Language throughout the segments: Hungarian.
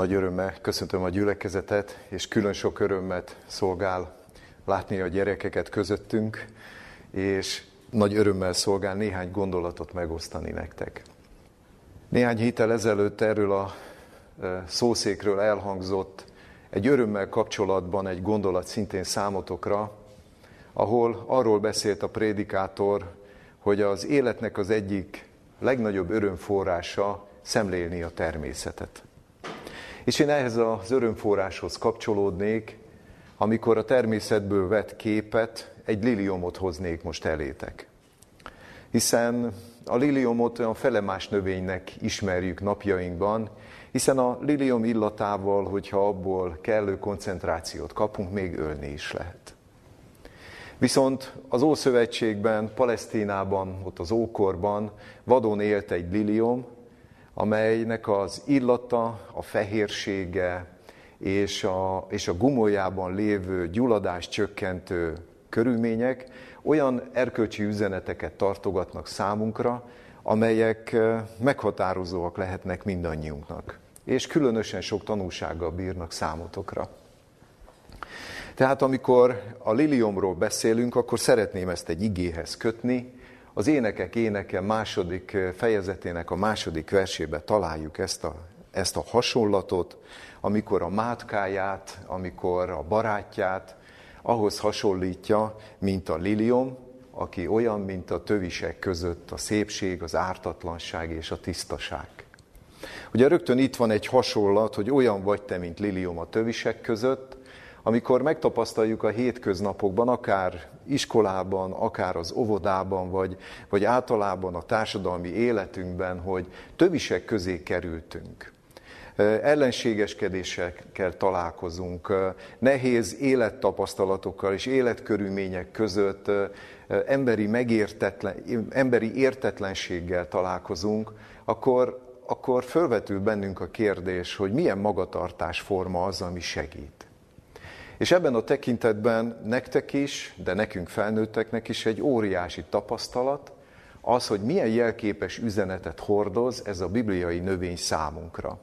Nagy örömmel köszöntöm a gyülekezetet, és külön sok örömmet szolgál látni a gyerekeket közöttünk, és nagy örömmel szolgál néhány gondolatot megosztani nektek. Néhány héttel ezelőtt erről a szószékről elhangzott egy örömmel kapcsolatban egy gondolat szintén számotokra, ahol arról beszélt a prédikátor, hogy az életnek az egyik legnagyobb örömforrása szemlélni a természetet. És én ehhez az örömforráshoz kapcsolódnék, amikor a természetből vett képet, egy liliomot hoznék most elétek. Hiszen a liliomot olyan felemás növénynek ismerjük napjainkban, hiszen a lilium illatával, hogyha abból kellő koncentrációt kapunk, még ölni is lehet. Viszont az Ószövetségben, Palesztinában, ott az ókorban vadon élt egy lilium, amelynek az illata, a fehérsége és a, és a gumolyában lévő gyulladás csökkentő körülmények olyan erkölcsi üzeneteket tartogatnak számunkra, amelyek meghatározóak lehetnek mindannyiunknak, és különösen sok tanulsággal bírnak számotokra. Tehát amikor a liliomról beszélünk, akkor szeretném ezt egy igéhez kötni, az énekek éneke második fejezetének a második versébe találjuk ezt a, ezt a hasonlatot, amikor a mátkáját, amikor a barátját ahhoz hasonlítja, mint a lilium, aki olyan, mint a tövisek között a szépség, az ártatlanság és a tisztaság. Ugye rögtön itt van egy hasonlat, hogy olyan vagy te, mint lilium a tövisek között, amikor megtapasztaljuk a hétköznapokban, akár iskolában, akár az óvodában, vagy, vagy általában a társadalmi életünkben, hogy tövisek közé kerültünk. Ellenségeskedésekkel találkozunk, nehéz élettapasztalatokkal és életkörülmények között emberi, megértetlen, emberi értetlenséggel találkozunk, akkor, akkor fölvetül bennünk a kérdés, hogy milyen magatartásforma az, ami segít. És ebben a tekintetben nektek is, de nekünk felnőtteknek is egy óriási tapasztalat, az, hogy milyen jelképes üzenetet hordoz ez a bibliai növény számunkra.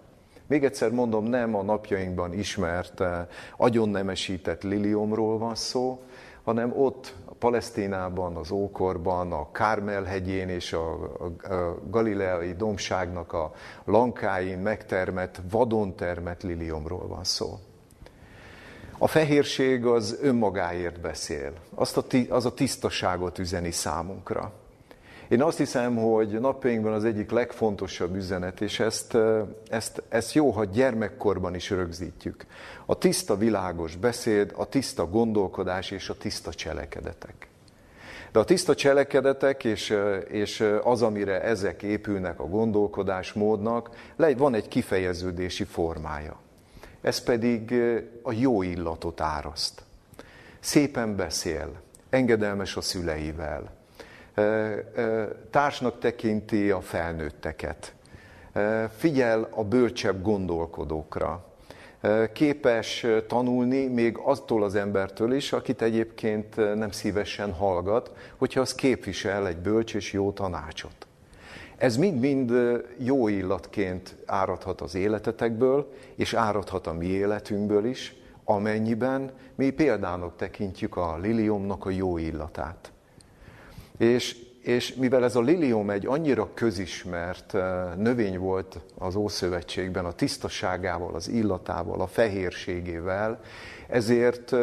Még egyszer mondom, nem a napjainkban ismert, eh, agyonnemesített liliomról van szó, hanem ott a Palesztinában, az ókorban, a Kármel hegyén és a, galileai domságnak a lankáin megtermett, vadon termett liliomról van szó. A fehérség az önmagáért beszél, azt a, az a tisztaságot üzeni számunkra. Én azt hiszem, hogy napjainkban az egyik legfontosabb üzenet, és ezt, ezt, ezt jó, ha gyermekkorban is rögzítjük. A tiszta világos beszéd, a tiszta gondolkodás és a tiszta cselekedetek. De a tiszta cselekedetek és, és az, amire ezek épülnek a gondolkodásmódnak, van egy kifejeződési formája ez pedig a jó illatot áraszt. Szépen beszél, engedelmes a szüleivel, társnak tekinti a felnőtteket, figyel a bölcsebb gondolkodókra, képes tanulni még attól az embertől is, akit egyébként nem szívesen hallgat, hogyha az képvisel egy bölcs és jó tanácsot. Ez mind-mind jó illatként áradhat az életetekből, és áradhat a mi életünkből is, amennyiben mi példának tekintjük a liliomnak a jó illatát. És, és mivel ez a lilium egy annyira közismert növény volt az Ószövetségben, a tisztaságával, az illatával, a fehérségével, ezért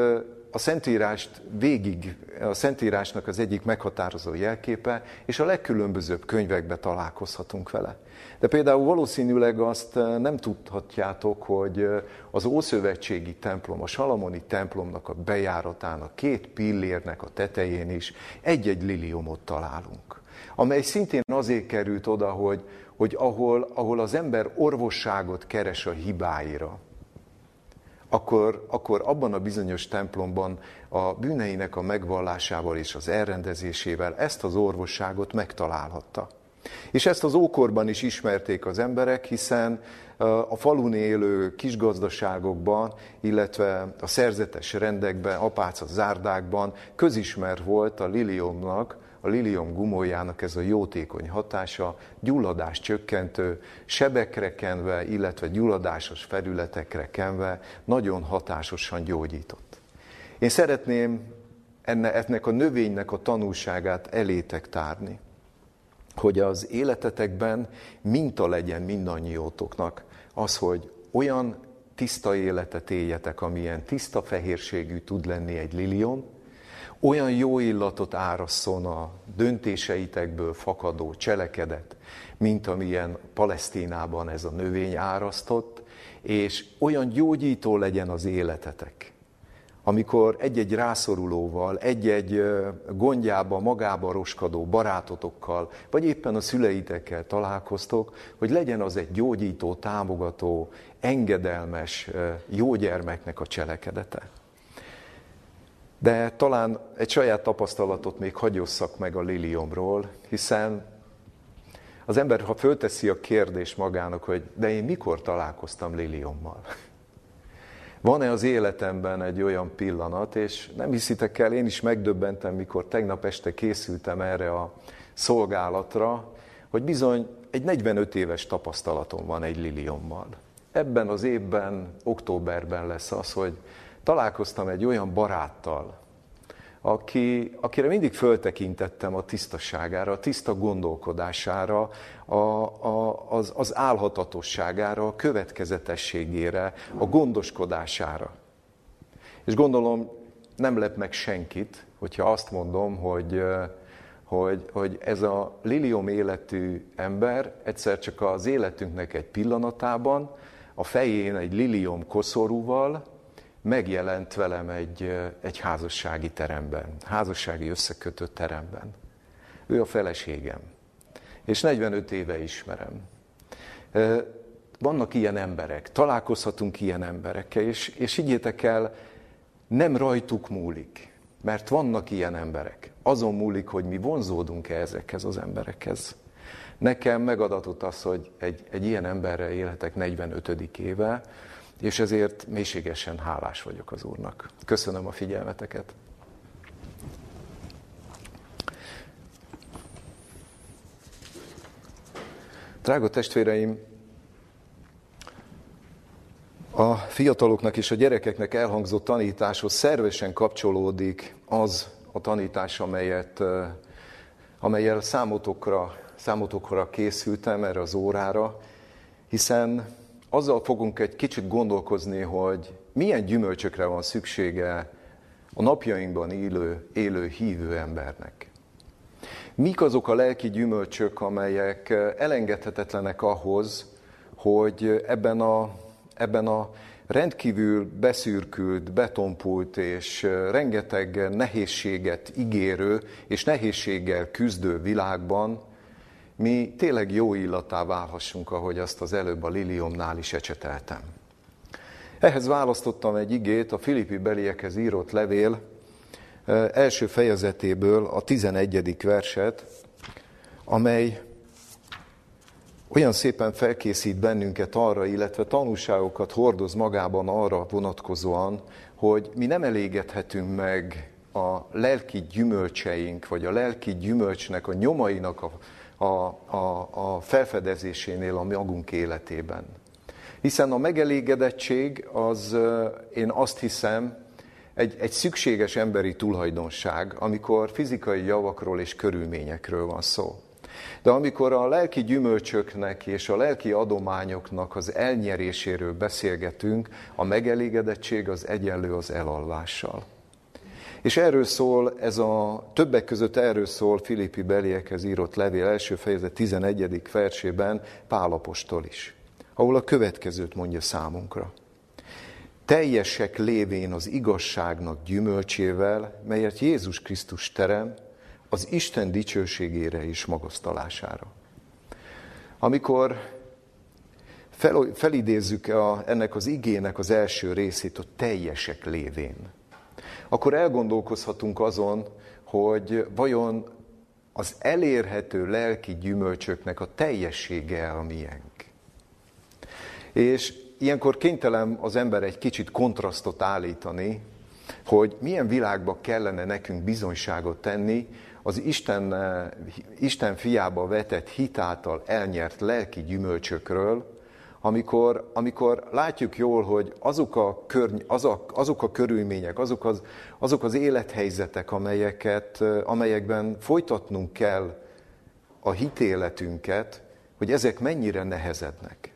a Szentírást végig, a Szentírásnak az egyik meghatározó jelképe, és a legkülönbözőbb könyvekbe találkozhatunk vele. De például valószínűleg azt eh, nem tudhatjátok, hogy eh, az Ószövetségi templom, a Salamoni templomnak a bejáratának, két pillérnek a tetején is egy-egy liliumot találunk, amely szintén azért került oda, hogy, hogy ahol, ahol az ember orvosságot keres a hibáira, akkor, akkor abban a bizonyos templomban a bűneinek a megvallásával és az elrendezésével ezt az orvosságot megtalálhatta. És ezt az ókorban is ismerték az emberek, hiszen a falun élő kisgazdaságokban, illetve a szerzetes rendekben, apáca zárdákban közismer volt a liliomnak a lilium gumójának ez a jótékony hatása, gyulladás csökkentő, sebekre kenve, illetve gyulladásos felületekre kenve nagyon hatásosan gyógyított. Én szeretném enne, ennek a növénynek a tanulságát elétek tárni, hogy az életetekben minta legyen mindannyiótoknak az, hogy olyan tiszta életet éljetek, amilyen tiszta fehérségű tud lenni egy lilium, olyan jó illatot árasszon a döntéseitekből fakadó cselekedet, mint amilyen Palesztinában ez a növény árasztott, és olyan gyógyító legyen az életetek, amikor egy-egy rászorulóval, egy-egy gondjába, magába roskadó barátotokkal, vagy éppen a szüleitekkel találkoztok, hogy legyen az egy gyógyító, támogató, engedelmes jó gyermeknek a cselekedete. De talán egy saját tapasztalatot még hagyosszak meg a liliomról, hiszen az ember, ha fölteszi a kérdést magának, hogy de én mikor találkoztam liliommal? Van-e az életemben egy olyan pillanat, és nem hiszitek el, én is megdöbbentem, mikor tegnap este készültem erre a szolgálatra, hogy bizony egy 45 éves tapasztalatom van egy liliommal. Ebben az évben, októberben lesz az, hogy találkoztam egy olyan baráttal, aki, akire mindig föltekintettem a tisztaságára, a tiszta gondolkodására, a, a, az, az álhatatosságára, a következetességére, a gondoskodására. És gondolom, nem lep meg senkit, hogyha azt mondom, hogy, hogy, hogy ez a lilium életű ember egyszer csak az életünknek egy pillanatában a fején egy lilium koszorúval, megjelent velem egy, egy házassági teremben, házassági összekötött teremben. Ő a feleségem, és 45 éve ismerem. Vannak ilyen emberek, találkozhatunk ilyen emberekkel, és, és higgyétek el, nem rajtuk múlik, mert vannak ilyen emberek. Azon múlik, hogy mi vonzódunk-e ezekhez az emberekhez. Nekem megadatott az, hogy egy, egy ilyen emberrel élhetek 45. éve, és ezért mélységesen hálás vagyok az Úrnak. Köszönöm a figyelmeteket. Drága testvéreim, a fiataloknak és a gyerekeknek elhangzott tanításhoz szervesen kapcsolódik az a tanítás, amelyet, amelyel számotokra, számotokra készültem erre az órára, hiszen azzal fogunk egy kicsit gondolkozni, hogy milyen gyümölcsökre van szüksége a napjainkban élő, élő hívő embernek. Mik azok a lelki gyümölcsök, amelyek elengedhetetlenek ahhoz, hogy ebben a, ebben a rendkívül beszürkült, betonpult és rengeteg nehézséget ígérő és nehézséggel küzdő világban mi tényleg jó illatá válhassunk, ahogy azt az előbb a liliomnál is ecseteltem. Ehhez választottam egy igét, a Filippi beliekhez írott levél első fejezetéből a 11. verset, amely olyan szépen felkészít bennünket arra, illetve tanulságokat hordoz magában arra vonatkozóan, hogy mi nem elégedhetünk meg a lelki gyümölcseink, vagy a lelki gyümölcsnek, a nyomainak a a, a, a felfedezésénél a magunk életében. Hiszen a megelégedettség az, én azt hiszem, egy, egy szükséges emberi tulajdonság, amikor fizikai javakról és körülményekről van szó. De amikor a lelki gyümölcsöknek és a lelki adományoknak az elnyeréséről beszélgetünk, a megelégedettség az egyenlő az elalvással. És erről szól, ez a többek között erről szól Filippi beliekhez írott levél első fejezet 11. versében Pálapostól is, ahol a következőt mondja számunkra. Teljesek lévén az igazságnak gyümölcsével, melyet Jézus Krisztus terem, az Isten dicsőségére és magasztalására. Amikor fel, felidézzük a, ennek az igének az első részét, a teljesek lévén, akkor elgondolkozhatunk azon, hogy vajon az elérhető lelki gyümölcsöknek a teljessége a miénk. És ilyenkor kénytelen az ember egy kicsit kontrasztot állítani, hogy milyen világba kellene nekünk bizonyságot tenni az Isten, Isten fiába vetett hitáltal elnyert lelki gyümölcsökről, amikor, amikor látjuk jól, hogy azok a, körny, azok, azok a körülmények, azok az, azok az élethelyzetek, amelyeket, amelyekben folytatnunk kell a hitéletünket, hogy ezek mennyire nehezednek.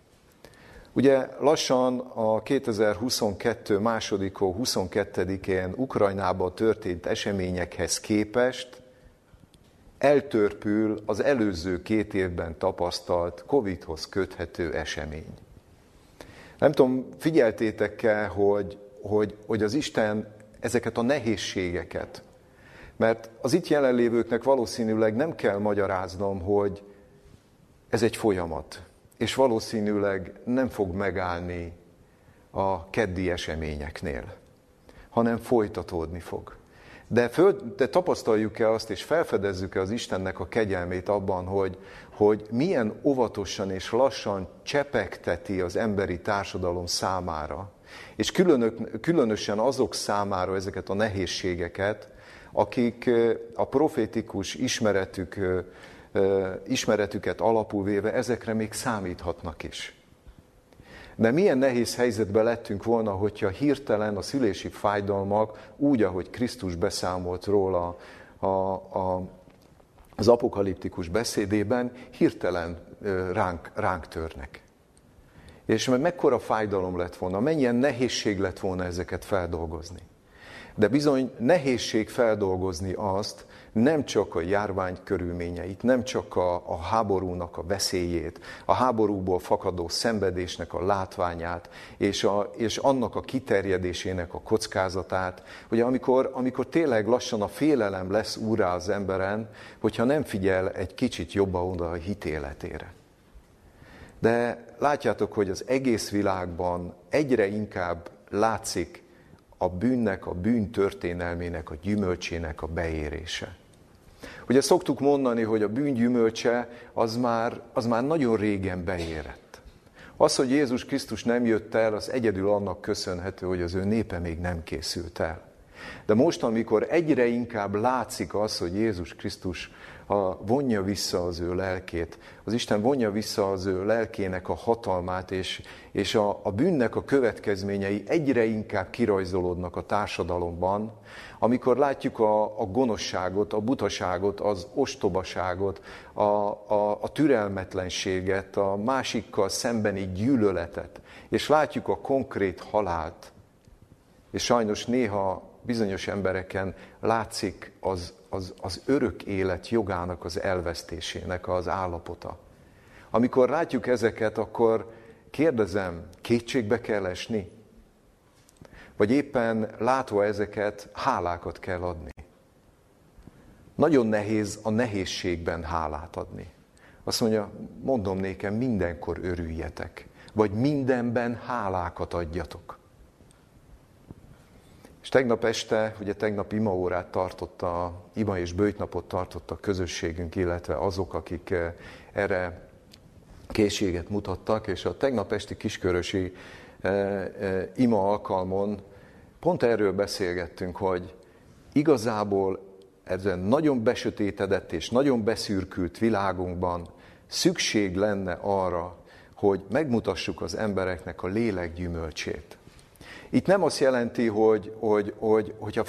Ugye lassan a 2022 másodikó 22-én Ukrajnában történt eseményekhez képest eltörpül az előző két évben tapasztalt Covid-hoz köthető esemény. Nem tudom, figyeltétek-e, hogy, hogy, hogy az Isten ezeket a nehézségeket, mert az itt jelenlévőknek valószínűleg nem kell magyaráznom, hogy ez egy folyamat, és valószínűleg nem fog megállni a keddi eseményeknél, hanem folytatódni fog. De, föl, de tapasztaljuk-e azt, és felfedezzük-e az Istennek a kegyelmét abban, hogy, hogy milyen óvatosan és lassan csepegteti az emberi társadalom számára, és különök, különösen azok számára ezeket a nehézségeket, akik a profétikus ismeretük, ismeretüket alapul véve ezekre még számíthatnak is. De milyen nehéz helyzetbe lettünk volna, hogyha hirtelen a szülési fájdalmak, úgy, ahogy Krisztus beszámolt róla a, a, az apokaliptikus beszédében, hirtelen ránk, ránk törnek. És mekkora fájdalom lett volna, mennyien nehézség lett volna ezeket feldolgozni. De bizony nehézség feldolgozni azt, nem csak a járvány körülményeit, nem csak a, a háborúnak a veszélyét, a háborúból fakadó szenvedésnek a látványát, és, a, és annak a kiterjedésének a kockázatát, hogy amikor, amikor tényleg lassan a félelem lesz úrá az emberen, hogyha nem figyel egy kicsit jobban oda a hitéletére. De látjátok, hogy az egész világban egyre inkább látszik a bűnnek, a bűn történelmének, a gyümölcsének a beérése. Ugye szoktuk mondani, hogy a bűn gyümölcse az már, az már nagyon régen beérett. Az, hogy Jézus Krisztus nem jött el, az egyedül annak köszönhető, hogy az ő népe még nem készült el. De most, amikor egyre inkább látszik az, hogy Jézus Krisztus a, vonja vissza az ő lelkét, az Isten vonja vissza az ő lelkének a hatalmát, és, és a, a bűnnek a következményei egyre inkább kirajzolódnak a társadalomban, amikor látjuk a, a gonoszságot, a butaságot, az ostobaságot, a, a, a türelmetlenséget, a másikkal szembeni gyűlöletet, és látjuk a konkrét halált, és sajnos néha bizonyos embereken látszik az, az, az örök élet jogának az elvesztésének az állapota. Amikor látjuk ezeket, akkor kérdezem, kétségbe kell esni? Vagy éppen látva ezeket, hálákat kell adni? Nagyon nehéz a nehézségben hálát adni. Azt mondja, mondom nékem, mindenkor örüljetek, vagy mindenben hálákat adjatok. És tegnap este, ugye tegnap imaórát tartotta, ima és bőjtnapot tartotta a közösségünk, illetve azok, akik eh, erre készséget mutattak, és a tegnap esti kiskörösi e, e, ima alkalmon pont erről beszélgettünk, hogy igazából ezen nagyon besötétedett és nagyon beszürkült világunkban szükség lenne arra, hogy megmutassuk az embereknek a lélek gyümölcsét. Itt nem azt jelenti, hogy, hogy, hogy hogyha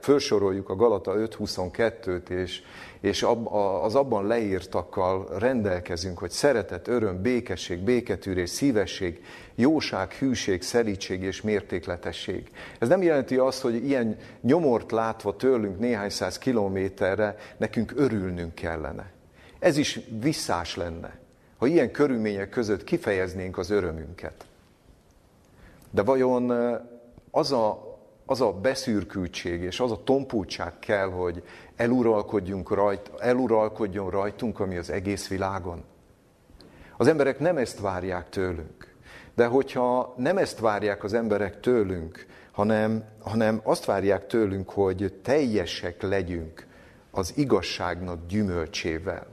felsoroljuk a Galata 5.22-t, és, és ab, az abban leírtakkal rendelkezünk, hogy szeretet, öröm, békesség, béketűrés, szívesség, jóság, hűség, szelítség és mértékletesség. Ez nem jelenti azt, hogy ilyen nyomort látva tőlünk néhány száz kilométerre nekünk örülnünk kellene. Ez is visszás lenne, ha ilyen körülmények között kifejeznénk az örömünket. De vajon az a, az a beszürkültség és az a tompultság kell, hogy eluralkodjunk rajt, eluralkodjon rajtunk, ami az egész világon? Az emberek nem ezt várják tőlünk. De hogyha nem ezt várják az emberek tőlünk, hanem, hanem azt várják tőlünk, hogy teljesek legyünk az igazságnak gyümölcsével,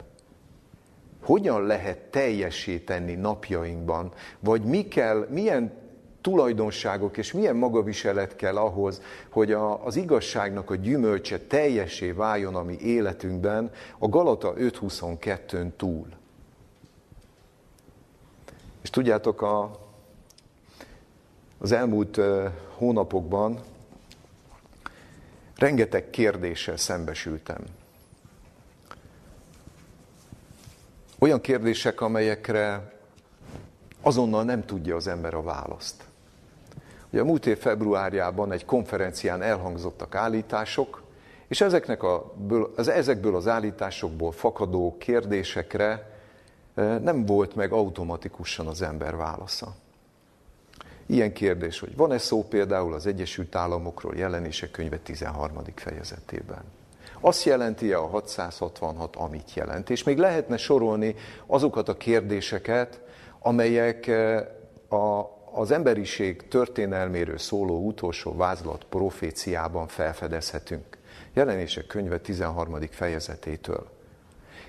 hogyan lehet teljesé tenni napjainkban, vagy mi kell, milyen tulajdonságok és milyen magaviselet kell ahhoz, hogy a, az igazságnak a gyümölcse teljesé váljon a mi életünkben a Galata 5.22-n túl. És tudjátok, a, az elmúlt hónapokban rengeteg kérdéssel szembesültem. Olyan kérdések, amelyekre azonnal nem tudja az ember a választ. Ugye a múlt év februárjában egy konferencián elhangzottak állítások, és ezeknek a, az, ezekből az állításokból fakadó kérdésekre nem volt meg automatikusan az ember válasza. Ilyen kérdés, hogy van-e szó például az Egyesült Államokról jelenések könyve 13. fejezetében? Azt jelenti-e a 666, amit jelent? És még lehetne sorolni azokat a kérdéseket, amelyek a, az emberiség történelméről szóló utolsó vázlat proféciában felfedezhetünk. Jelenések könyve 13. fejezetétől.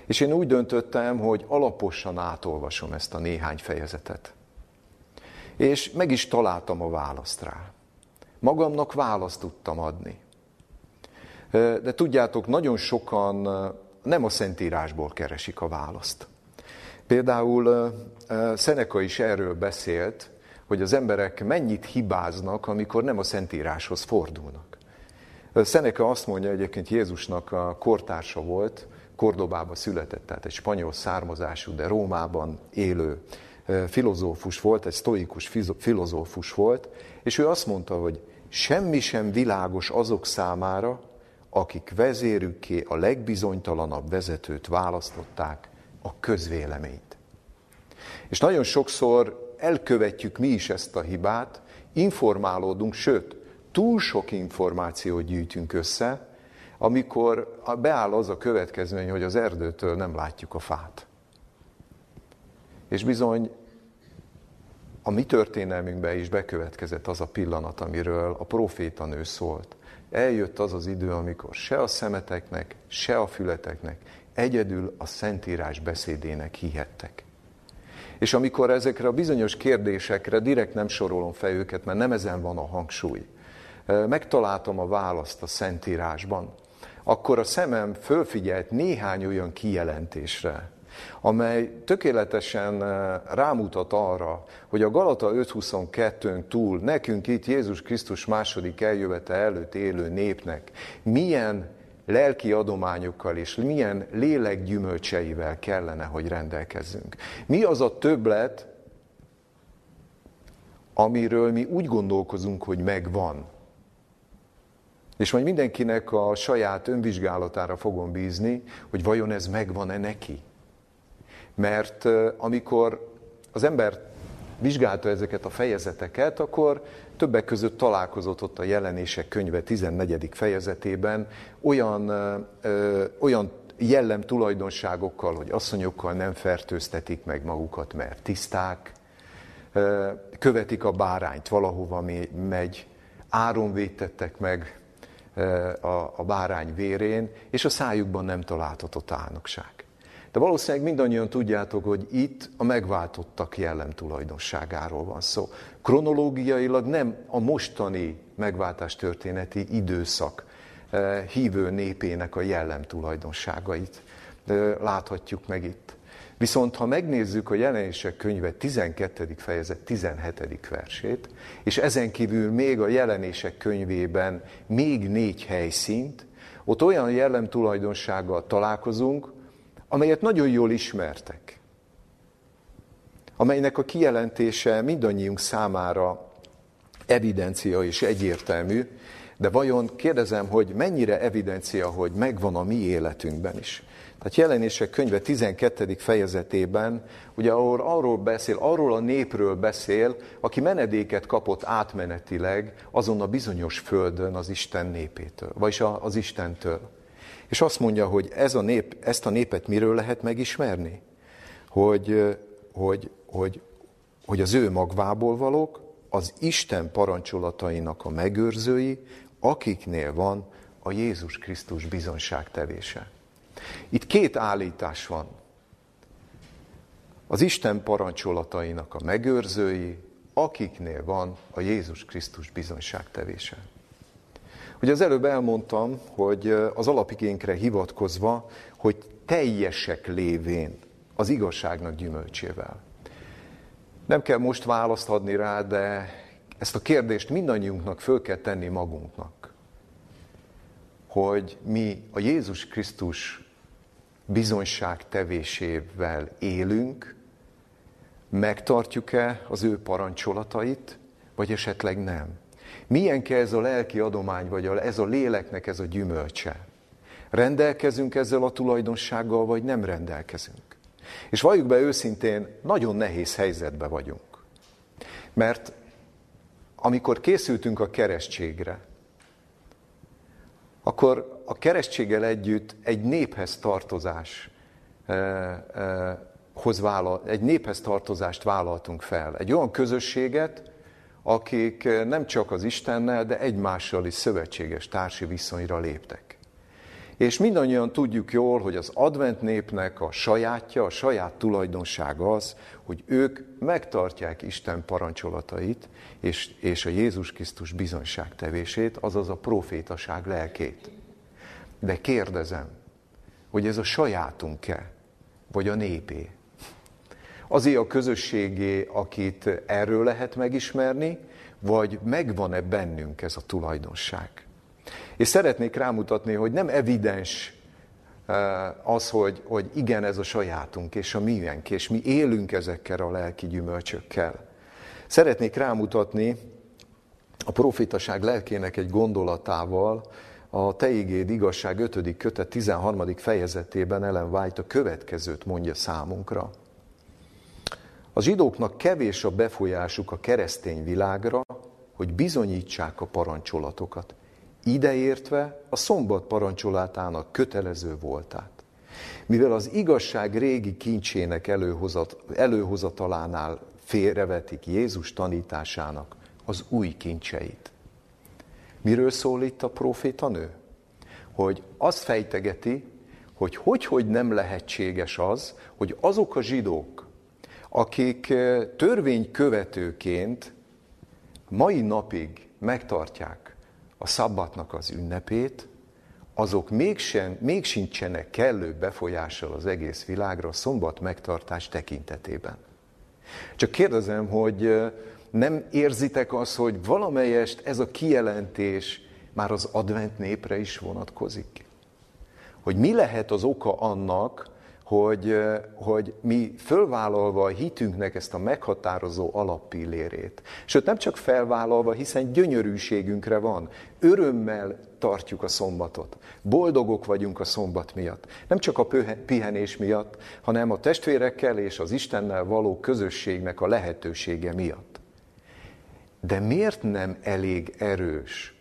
És én úgy döntöttem, hogy alaposan átolvasom ezt a néhány fejezetet. És meg is találtam a választ rá. Magamnak választ tudtam adni. De tudjátok, nagyon sokan nem a Szentírásból keresik a választ. Például Szeneka is erről beszélt, hogy az emberek mennyit hibáznak, amikor nem a Szentíráshoz fordulnak. Szeneka azt mondja, egyébként Jézusnak a kortársa volt, Kordobába született, tehát egy spanyol származású, de Rómában élő filozófus volt, egy sztoikus filozófus volt, és ő azt mondta, hogy semmi sem világos azok számára, akik vezérükké a legbizonytalanabb vezetőt választották, a közvéleményt. És nagyon sokszor elkövetjük mi is ezt a hibát, informálódunk, sőt, túl sok információt gyűjtünk össze, amikor beáll az a következmény, hogy az erdőtől nem látjuk a fát. És bizony a mi történelmünkben is bekövetkezett az a pillanat, amiről a profétanő szólt. Eljött az az idő, amikor se a szemeteknek, se a fületeknek, egyedül a Szentírás beszédének hihettek. És amikor ezekre a bizonyos kérdésekre direkt nem sorolom fel őket, mert nem ezen van a hangsúly, megtaláltam a választ a Szentírásban, akkor a szemem fölfigyelt néhány olyan kijelentésre, amely tökéletesen rámutat arra, hogy a Galata 5.22-ön túl nekünk itt Jézus Krisztus második eljövetel előtt élő népnek milyen lelki adományokkal és milyen lélekgyümölcseivel kellene, hogy rendelkezzünk. Mi az a többlet, amiről mi úgy gondolkozunk, hogy megvan. És majd mindenkinek a saját önvizsgálatára fogom bízni, hogy vajon ez megvan-e neki. Mert amikor az ember vizsgálta ezeket a fejezeteket, akkor többek között találkozott ott a jelenések könyve 14. fejezetében olyan, ö, olyan jellem tulajdonságokkal, hogy asszonyokkal nem fertőztetik meg magukat, mert tiszták, ö, követik a bárányt, valahova megy, áron vétettek meg ö, a, a bárány vérén, és a szájukban nem találtatott álnokság. De valószínűleg mindannyian tudjátok, hogy itt a megváltottak jellem tulajdonságáról van szó. Kronológiailag nem a mostani megváltás történeti időszak eh, hívő népének a jellem tulajdonságait eh, láthatjuk meg itt. Viszont ha megnézzük a jelenések könyve 12. fejezet 17. versét, és ezen kívül még a jelenések könyvében még négy helyszínt, ott olyan jellem tulajdonsággal találkozunk, amelyet nagyon jól ismertek, amelynek a kijelentése mindannyiunk számára evidencia és egyértelmű, de vajon kérdezem, hogy mennyire evidencia, hogy megvan a mi életünkben is. Tehát jelenések könyve 12. fejezetében, ugye ahol arról beszél, arról a népről beszél, aki menedéket kapott átmenetileg azon a bizonyos földön az Isten népétől, vagyis az Istentől. És azt mondja, hogy ez a nép, ezt a népet miről lehet megismerni? Hogy, hogy, hogy, hogy az ő magvából valók, az Isten parancsolatainak a megőrzői, akiknél van a Jézus Krisztus bizonságtevése. Itt két állítás van. Az Isten parancsolatainak a megőrzői, akiknél van a Jézus Krisztus bizonyságtevése. Ugye az előbb elmondtam, hogy az alapigénkre hivatkozva, hogy teljesek lévén az igazságnak gyümölcsével. Nem kell most választ adni rá, de ezt a kérdést mindannyiunknak föl kell tenni magunknak. Hogy mi a Jézus Krisztus bizonyság tevésével élünk, megtartjuk-e az ő parancsolatait, vagy esetleg nem. Milyen kell ez a lelki adomány, vagy ez a léleknek ez a gyümölcse? Rendelkezünk ezzel a tulajdonsággal, vagy nem rendelkezünk? És valljuk be őszintén, nagyon nehéz helyzetbe vagyunk. Mert amikor készültünk a keresztségre, akkor a keresztséggel együtt egy néphez tartozás eh, eh, hoz vállal, egy néphez tartozást vállaltunk fel. Egy olyan közösséget, akik nem csak az Istennel, de egymással is szövetséges társi viszonyra léptek. És mindannyian tudjuk jól, hogy az advent népnek a sajátja, a saját tulajdonság az, hogy ők megtartják Isten parancsolatait és, és a Jézus Krisztus bizonyságtevését, azaz a profétaság lelkét. De kérdezem, hogy ez a sajátunk-e, vagy a népé? Azért a közösségé, akit erről lehet megismerni, vagy megvan-e bennünk ez a tulajdonság? És szeretnék rámutatni, hogy nem evidens eh, az, hogy, hogy igen, ez a sajátunk, és a miénk, és mi élünk ezekkel a lelki gyümölcsökkel. Szeretnék rámutatni a profétaság lelkének egy gondolatával, a Te igéd igazság 5. kötet 13. fejezetében Ellen White a következőt mondja számunkra. A zsidóknak kevés a befolyásuk a keresztény világra, hogy bizonyítsák a parancsolatokat, ideértve a szombat parancsolatának kötelező voltát. Mivel az igazság régi kincsének előhozat, előhozatalánál félrevetik Jézus tanításának az új kincseit. Miről szól itt a profétanő? Hogy azt fejtegeti, hogy hogy, hogy nem lehetséges az, hogy azok a zsidók, akik törvénykövetőként mai napig megtartják a szabbatnak az ünnepét, azok mégsem, még sincsenek kellő befolyással az egész világra a szombat megtartás tekintetében. Csak kérdezem, hogy nem érzitek azt, hogy valamelyest ez a kijelentés már az advent népre is vonatkozik? Hogy mi lehet az oka annak, hogy, hogy mi fölvállalva a hitünknek ezt a meghatározó alappillérét, sőt nem csak felvállalva, hiszen gyönyörűségünkre van, örömmel tartjuk a szombatot, boldogok vagyunk a szombat miatt, nem csak a pihenés miatt, hanem a testvérekkel és az Istennel való közösségnek a lehetősége miatt. De miért nem elég erős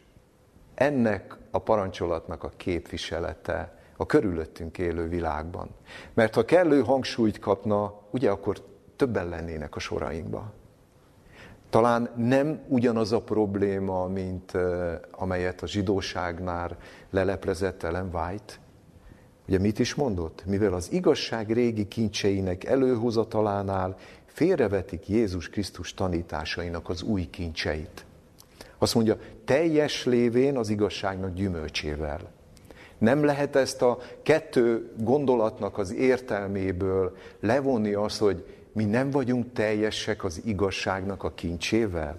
ennek a parancsolatnak a képviselete, a körülöttünk élő világban. Mert ha kellő hangsúlyt kapna, ugye akkor többen lennének a sorainkba. Talán nem ugyanaz a probléma, mint amelyet a zsidóságnál leleplezett Ellen White. Ugye mit is mondott? Mivel az igazság régi kincseinek előhozatalánál félrevetik Jézus Krisztus tanításainak az új kincseit. Azt mondja, teljes lévén az igazságnak gyümölcsével. Nem lehet ezt a kettő gondolatnak az értelméből levonni azt, hogy mi nem vagyunk teljesek az igazságnak a kincsével?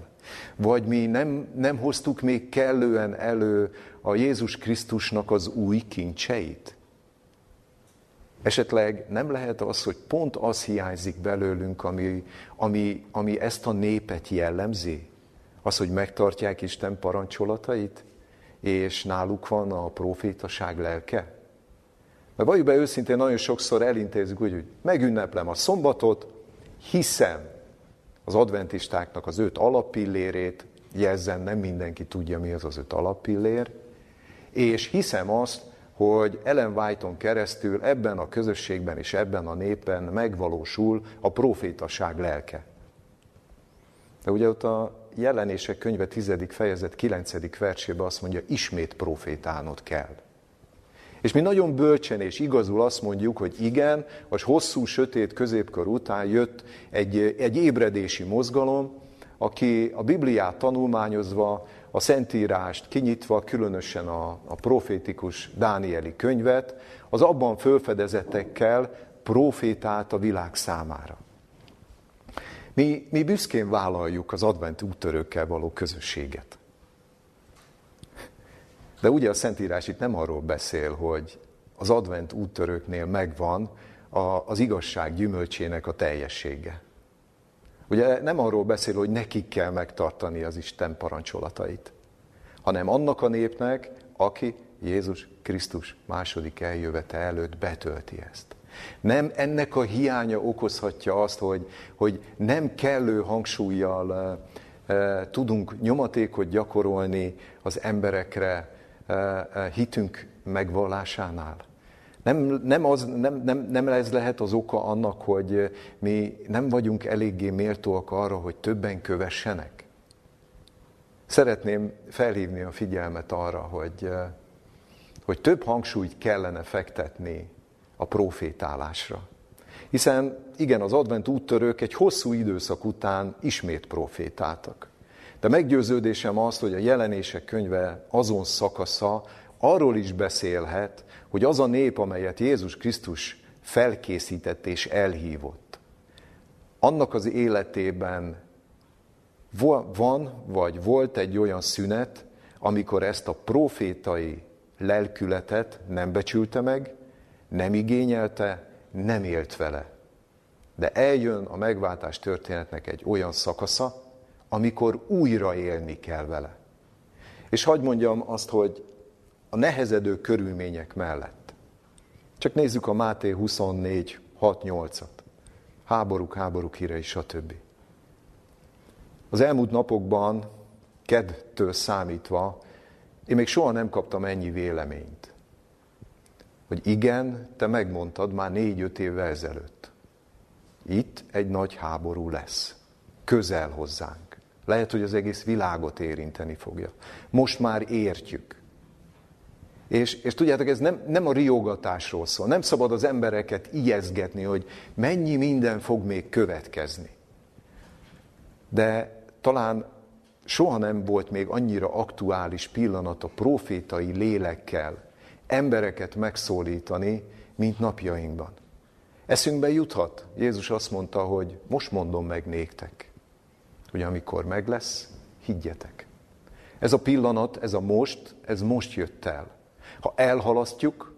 Vagy mi nem, nem hoztuk még kellően elő a Jézus Krisztusnak az új kincseit? Esetleg nem lehet az, hogy pont az hiányzik belőlünk, ami, ami, ami ezt a népet jellemzi? Az, hogy megtartják Isten parancsolatait? És náluk van a profétaság lelke? Mert valljuk be őszintén, nagyon sokszor elintézzük úgy, hogy megünneplem a szombatot, hiszem az adventistáknak az öt alappillérét, jelzen, nem mindenki tudja, mi az az öt alappillér, és hiszem azt, hogy Ellen White-on keresztül ebben a közösségben és ebben a népben megvalósul a profétaság lelke. De ugye ott a jelenések könyve 10. fejezet 9. versében azt mondja, ismét profétálnod kell. És mi nagyon bölcsen és igazul azt mondjuk, hogy igen, az hosszú, sötét középkor után jött egy, egy ébredési mozgalom, aki a Bibliát tanulmányozva, a Szentírást kinyitva, különösen a, a profétikus Dánieli könyvet, az abban fölfedezettekkel profétált a világ számára. Mi, mi büszkén vállaljuk az advent úttörőkkel való közösséget. De ugye a Szentírás itt nem arról beszél, hogy az advent úttörőknél megvan a, az igazság gyümölcsének a teljessége. Ugye nem arról beszél, hogy nekik kell megtartani az Isten parancsolatait, hanem annak a népnek, aki Jézus Krisztus második eljövetel előtt betölti ezt. Nem ennek a hiánya okozhatja azt, hogy, hogy nem kellő hangsúlyjal e, e, tudunk nyomatékot gyakorolni az emberekre e, e, hitünk megvallásánál. Nem, nem, az, nem, nem, nem ez lehet az oka annak, hogy mi nem vagyunk eléggé méltóak arra, hogy többen kövessenek? Szeretném felhívni a figyelmet arra, hogy, hogy több hangsúlyt kellene fektetni a profétálásra. Hiszen igen, az advent úttörők egy hosszú időszak után ismét profétáltak. De meggyőződésem az, hogy a jelenések könyve azon szakasza arról is beszélhet, hogy az a nép, amelyet Jézus Krisztus felkészített és elhívott, annak az életében van, vagy volt egy olyan szünet, amikor ezt a profétai lelkületet nem becsülte meg, nem igényelte, nem élt vele. De eljön a megváltás történetnek egy olyan szakasza, amikor újra élni kell vele. És hagyd mondjam azt, hogy a nehezedő körülmények mellett. Csak nézzük a Máté 24, 6-8-at. Háborúk, háborúk híre és stb. Az elmúlt napokban, kedtől számítva, én még soha nem kaptam ennyi véleményt. Hogy igen, te megmondtad már négy-öt évvel ezelőtt. Itt egy nagy háború lesz. Közel hozzánk. Lehet, hogy az egész világot érinteni fogja. Most már értjük. És, és tudjátok, ez nem, nem a riogatásról szól. Nem szabad az embereket ijeszgetni, hogy mennyi minden fog még következni. De talán soha nem volt még annyira aktuális pillanat a profétai lélekkel embereket megszólítani, mint napjainkban. Eszünkbe juthat. Jézus azt mondta, hogy most mondom meg néktek, hogy amikor meg lesz, higgyetek. Ez a pillanat, ez a most, ez most jött el. Ha elhalasztjuk,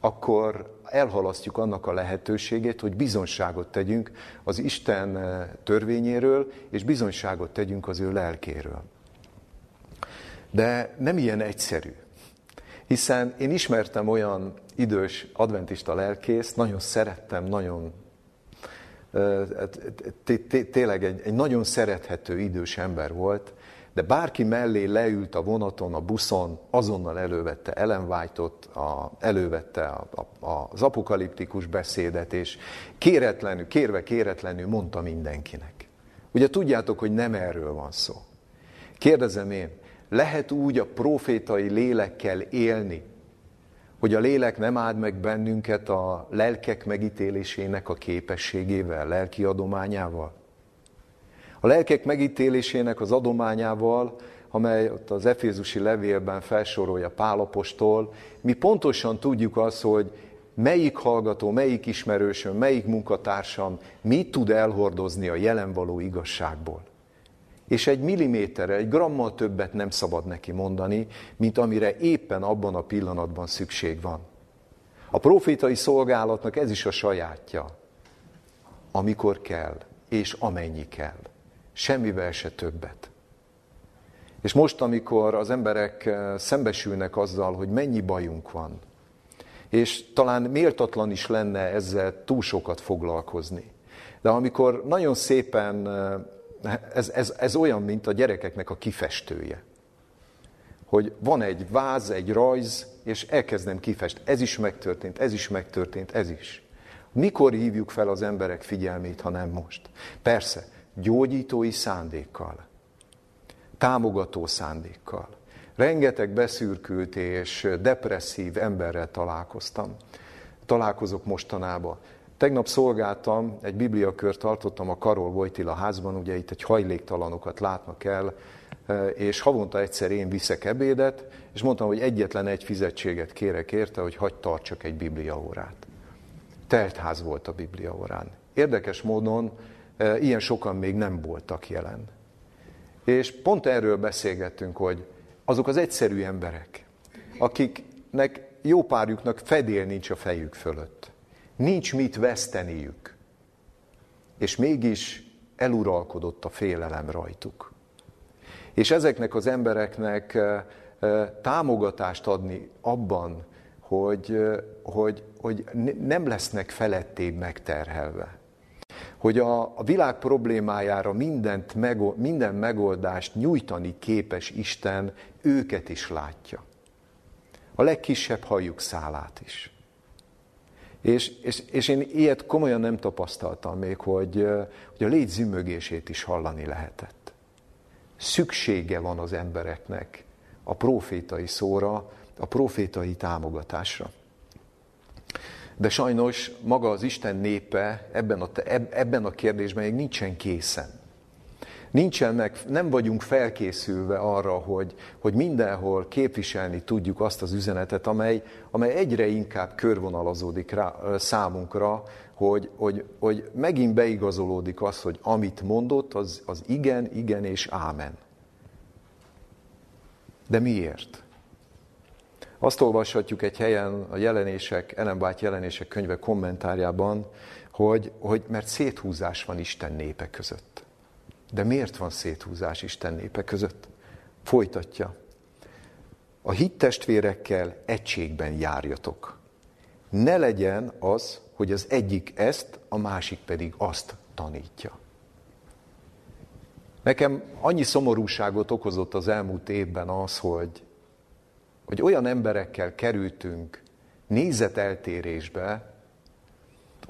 akkor elhalasztjuk annak a lehetőségét, hogy bizonyságot tegyünk az Isten eh, törvényéről, és bizonyságot tegyünk az ő lelkéről. De nem ilyen egyszerű. Hiszen én ismertem olyan idős adventista lelkészt, nagyon szerettem, nagyon tényleg egy nagyon szerethető idős ember volt, de bárki mellé leült a vonaton, a buszon, azonnal elővette Ellen White-ot, a, elővette a, a, az apokaliptikus beszédet, és kéretlenül, kérve kéretlenül mondta mindenkinek. Ugye tudjátok, hogy nem erről van szó. Kérdezem én, lehet úgy a profétai lélekkel élni, hogy a lélek nem áld meg bennünket a lelkek megítélésének a képességével, lelki adományával? A lelkek megítélésének az adományával, amely ott az Efézusi levélben felsorolja Pálapostól, mi pontosan tudjuk azt, hogy melyik hallgató, melyik ismerősöm, melyik munkatársam mit tud elhordozni a jelen való igazságból. És egy milliméterre, egy grammal többet nem szabad neki mondani, mint amire éppen abban a pillanatban szükség van. A profétai szolgálatnak ez is a sajátja, amikor kell, és amennyi kell semmivel se többet. És most, amikor az emberek eh, szembesülnek azzal, hogy mennyi bajunk van, és talán méltatlan is lenne ezzel túl sokat foglalkozni. De amikor nagyon szépen, eh, ez, ez, ez olyan, mint a gyerekeknek a kifestője. Hogy van egy váz, egy rajz, és elkezdem kifest. Ez is megtörtént, ez is megtörtént, ez is. Mikor hívjuk fel az emberek figyelmét, ha nem most? Persze, gyógyítói szándékkal, támogató szándékkal. Rengeteg beszürkült és depresszív emberrel találkoztam. Találkozok mostanában. Tegnap szolgáltam, egy bibliakört tartottam a Karol Vojtila házban, ugye itt egy hajléktalanokat látnak el, és havonta egyszer én viszek ebédet, és mondtam, hogy egyetlen egy fizetséget kérek érte, hogy hagyd tartsak egy bibliaórát. Teltház volt a bibliaórán. Érdekes módon ilyen sokan még nem voltak jelen. És pont erről beszélgettünk, hogy azok az egyszerű emberek, akiknek jó párjuknak fedél nincs a fejük fölött. Nincs mit veszteniük. És mégis eluralkodott a félelem rajtuk. És ezeknek az embereknek támogatást adni abban, hogy, hogy, hogy nem lesznek felettébb megterhelve. Hogy a, a világ problémájára mindent, minden megoldást nyújtani képes Isten őket is látja. A legkisebb hajuk szálát is. És, és, és én ilyet komolyan nem tapasztaltam még, hogy, hogy a légy zümögését is hallani lehetett. Szüksége van az embereknek a profétai szóra, a profétai támogatásra. De sajnos maga az Isten népe ebben a, ebben a kérdésben még nincsen készen. Nincsenek, nem vagyunk felkészülve arra, hogy, hogy mindenhol képviselni tudjuk azt az üzenetet, amely, amely egyre inkább körvonalazódik rá, számunkra, hogy, hogy, hogy megint beigazolódik az, hogy amit mondott, az, az igen, igen és ámen. De miért? Azt olvashatjuk egy helyen a jelenések, Ellen White jelenések könyve kommentárjában, hogy, hogy mert széthúzás van Isten népe között. De miért van széthúzás Isten népe között? Folytatja. A hittestvérekkel egységben járjatok. Ne legyen az, hogy az egyik ezt, a másik pedig azt tanítja. Nekem annyi szomorúságot okozott az elmúlt évben az, hogy, hogy olyan emberekkel kerültünk nézeteltérésbe,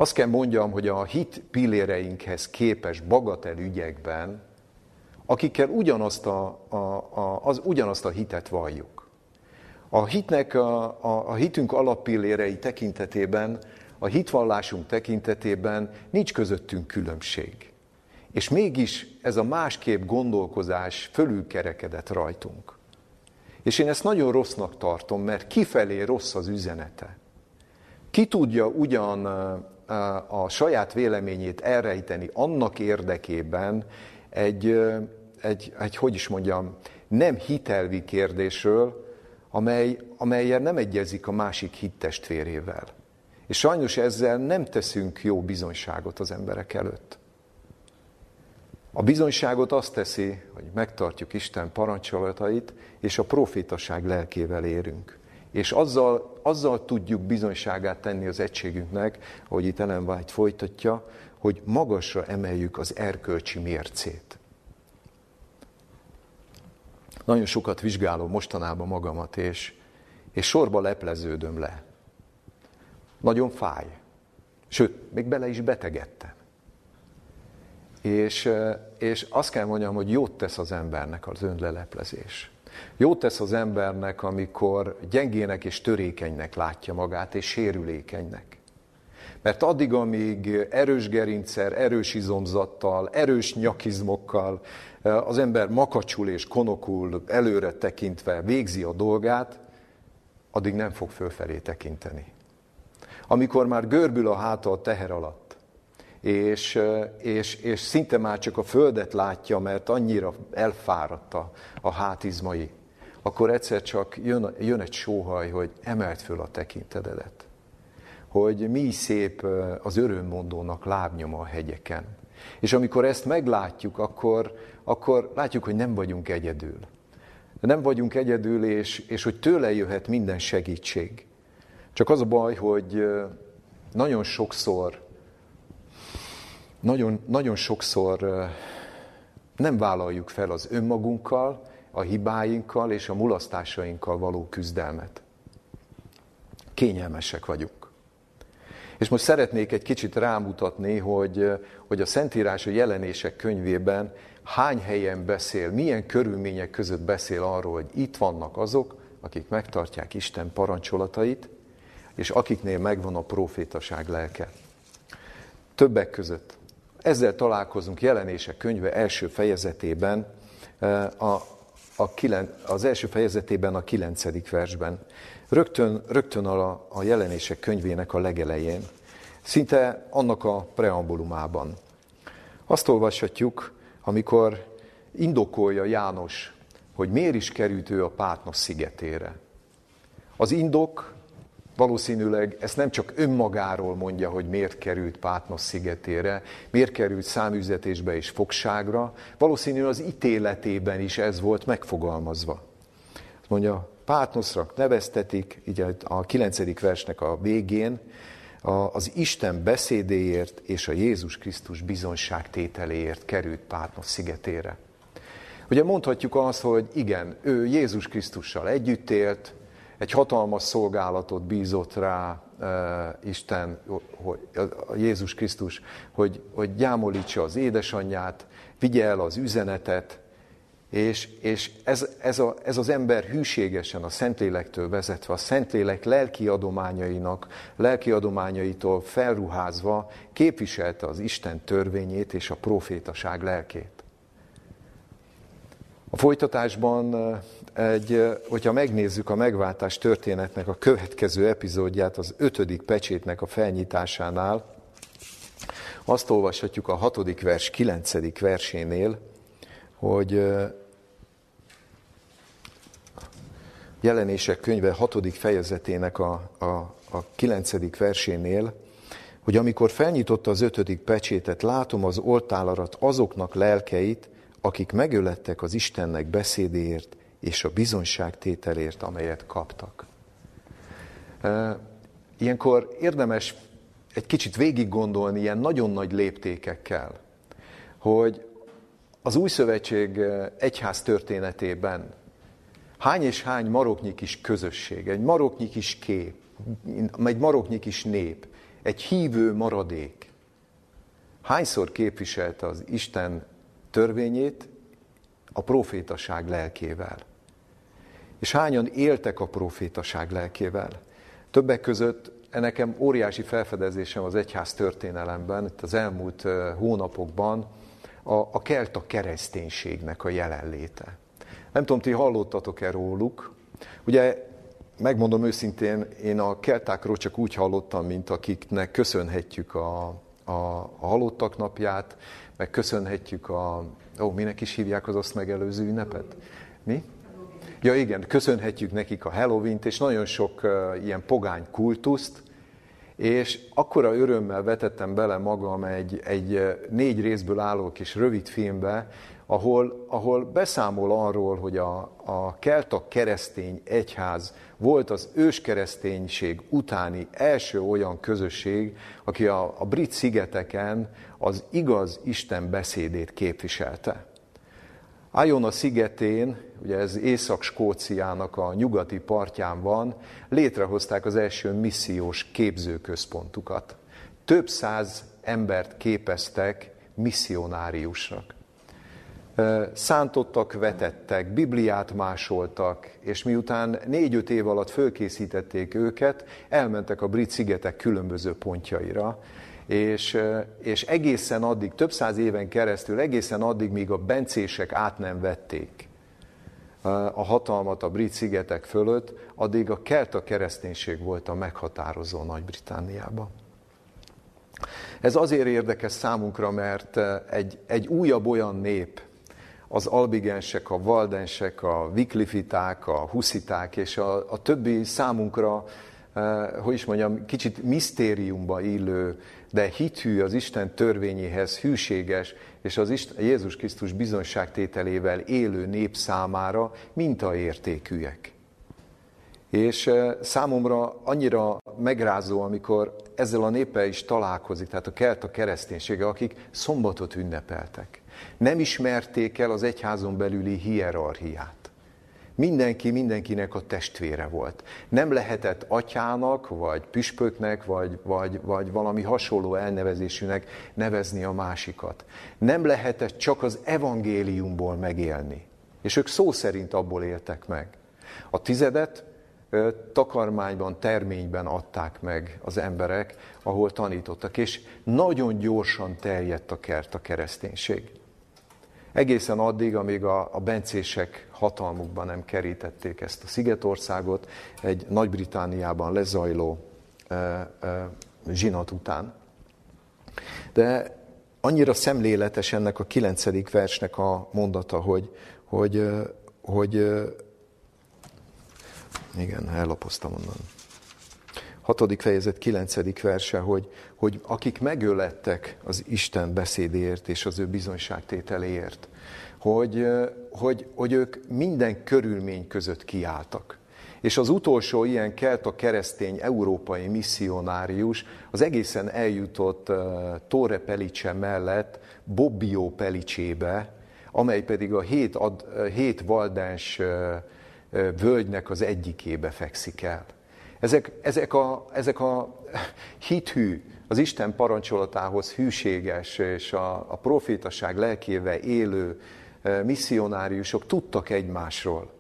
azt kell mondjam, hogy a hit pilléreinkhez képes bagatel ügyekben, akikkel ugyanazt a, a, a, az, ugyanazt a hitet valljuk. A hitnek, a, a, a hitünk alappillérei tekintetében, a hitvallásunk tekintetében nincs közöttünk különbség. És mégis ez a másképp gondolkozás fölülkerekedett rajtunk. És én ezt nagyon rossznak tartom, mert kifelé rossz az üzenete. Ki tudja ugyan a saját véleményét elrejteni annak érdekében egy, egy, egy hogy is mondjam, nem hitelvi kérdésről, amely, amelyen nem egyezik a másik hittestvérével. És sajnos ezzel nem teszünk jó bizonyságot az emberek előtt. A bizonyságot azt teszi, hogy megtartjuk Isten parancsolatait, és a profétaság lelkével érünk. És azzal, azzal tudjuk bizonyságát tenni az egységünknek, ahogy itt Ellen White folytatja, hogy magasra emeljük az erkölcsi mércét. Nagyon sokat vizsgálom mostanában magamat, és, és sorba lepleződöm le. Nagyon fáj. Sőt, még bele is betegedtem. És, és azt kell mondjam, hogy jót tesz az embernek az önleleplezés. Jót tesz az embernek, amikor gyengének és törékenynek látja magát, és sérülékenynek. Mert addig, amíg erős gerincsel, erős izomzattal, erős nyakizmokkal az ember makacsul és konokul előre tekintve végzi a dolgát, addig nem fog fölfelé tekinteni. Amikor már görbül a háta a teher alatt, és, és, és szinte már csak a földet látja, mert annyira elfáradt a, a hátizmai, akkor egyszer csak jön, jön egy sóhaj, hogy emelt föl a tekintededet. Hogy mi szép az örömmondónak lábnyoma a hegyeken. És amikor ezt meglátjuk, akkor, akkor látjuk, hogy nem vagyunk egyedül. Nem vagyunk egyedül, és, és hogy tőle jöhet minden segítség. Csak az a baj, hogy nagyon sokszor nagyon, nagyon sokszor nem vállaljuk fel az önmagunkkal, a hibáinkkal és a mulasztásainkkal való küzdelmet. Kényelmesek vagyunk. És most szeretnék egy kicsit rámutatni, hogy, hogy a Szentírás a jelenések könyvében hány helyen beszél, milyen körülmények között beszél arról, hogy itt vannak azok, akik megtartják Isten parancsolatait, és akiknél megvan a profétaság lelke. Többek között. Ezzel találkozunk jelenések könyve első fejezetében, a, a kilen, az első fejezetében a kilencedik versben. Rögtön, rögtön a, a jelenések könyvének a legelején. Szinte annak a preambulumában. Azt olvashatjuk, amikor indokolja János, hogy miért is került ő a Pátnos szigetére. Az indok valószínűleg ezt nem csak önmagáról mondja, hogy miért került Pátnos szigetére, miért került száműzetésbe és fogságra, valószínűleg az ítéletében is ez volt megfogalmazva. Azt mondja, Pátnoszra neveztetik, így a kilencedik versnek a végén, az Isten beszédéért és a Jézus Krisztus bizonságtételéért került Pátmos szigetére. Ugye mondhatjuk azt, hogy igen, ő Jézus Krisztussal együtt élt, egy hatalmas szolgálatot bízott rá e, Isten, hogy, Jézus Krisztus, hogy, hogy gyámolítsa az édesanyját, vigye el az üzenetet, és, és ez, ez, a, ez az ember hűségesen a Szentlélektől vezetve, a Szentlélek lelki adományainak, lelki adományaitól felruházva képviselte az Isten törvényét és a profétaság lelkét. A folytatásban egy, hogyha megnézzük a megváltás történetnek a következő epizódját, az ötödik pecsétnek a felnyitásánál, azt olvashatjuk a hatodik vers kilencedik versénél, hogy jelenések könyve hatodik fejezetének a, a, a kilencedik versénél, hogy amikor felnyitotta az ötödik pecsétet, látom az oltálarat azoknak lelkeit, akik megölettek az Istennek beszédéért és a bizonyságtételért, amelyet kaptak. Ilyenkor érdemes egy kicsit végig gondolni ilyen nagyon nagy léptékekkel, hogy az új szövetség egyház történetében hány és hány maroknyi kis közösség, egy maroknyi kis kép, egy maroknyi kis nép, egy hívő maradék, hányszor képviselte az Isten törvényét a profétaság lelkével. És hányan éltek a profétaság lelkével. Többek között nekem óriási felfedezésem az egyház történelemben, itt az elmúlt hónapokban, a, a kelta kereszténységnek a jelenléte. Nem tudom, ti hallottatok-e róluk. Ugye, megmondom őszintén, én a keltákról csak úgy hallottam, mint akiknek köszönhetjük a, a, a halottak napját, meg köszönhetjük a... Ó, minek is hívják az azt megelőző ünnepet? Mi? Ja igen, köszönhetjük nekik a Halloween-t, és nagyon sok uh, ilyen pogány kultuszt, és akkora örömmel vetettem bele magam egy, egy négy részből álló kis rövid filmbe, ahol, ahol beszámol arról, hogy a, a kelta keresztény egyház volt az őskereszténység utáni első olyan közösség, aki a, a brit szigeteken az igaz Isten beszédét képviselte. Iona szigetén, ugye ez Észak-Skóciának a nyugati partján van, létrehozták az első missziós képzőközpontukat. Több száz embert képeztek misszionáriusnak. Szántottak, vetettek, Bibliát másoltak, és miután négy-öt év alatt fölkészítették őket, elmentek a brit szigetek különböző pontjaira, és, és egészen addig, több száz éven keresztül, egészen addig, míg a bencések át nem vették a hatalmat a brit szigetek fölött, addig a kelta kereszténység volt a meghatározó Nagy-Britániában. Ez azért érdekes számunkra, mert egy, egy újabb olyan nép, az albigensek, a valdensek, a viklifiták, a husziták és a, a többi számunkra, hogy is mondjam, kicsit misztériumba illő, de hithű az Isten törvényéhez, hűséges, és az Isten, Jézus Krisztus bizonyságtételével élő nép számára mintaértékűek. És eh, számomra annyira megrázó, amikor ezzel a néppel is találkozik, tehát a kelt a kereszténysége, akik szombatot ünnepeltek. Nem ismerték el az egyházon belüli hierarchiát. Mindenki mindenkinek a testvére volt. Nem lehetett atyának, vagy püspöknek, vagy, vagy, vagy valami hasonló elnevezésűnek nevezni a másikat. Nem lehetett csak az evangéliumból megélni. És ők szó szerint abból éltek meg. A tizedet takarmányban, terményben adták meg az emberek, ahol tanítottak, és nagyon gyorsan terjedt a kert a kereszténység. Egészen addig, amíg a, a bencések hatalmukban nem kerítették ezt a szigetországot egy Nagy-Britániában lezajló e, e, zsinat után. De annyira szemléletes ennek a kilencedik versnek a mondata, hogy, hogy, hogy igen, ellapoztam onnan. Hatodik fejezet, kilencedik verse, hogy, hogy akik megölettek az Isten beszédéért és az ő bizonyságtételéért, hogy, hogy, hogy ők minden körülmény között kiálltak. És az utolsó ilyen kelt a keresztény európai misszionárius az egészen eljutott uh, Torre Pelice mellett Bobbio Pelicébe, amely pedig a hét, ad, hét valdás uh, völgynek az egyikébe fekszik el. Ezek, ezek, a, ezek a hithű, az Isten parancsolatához hűséges és a, a profétaság lelkével élő misszionáriusok tudtak egymásról.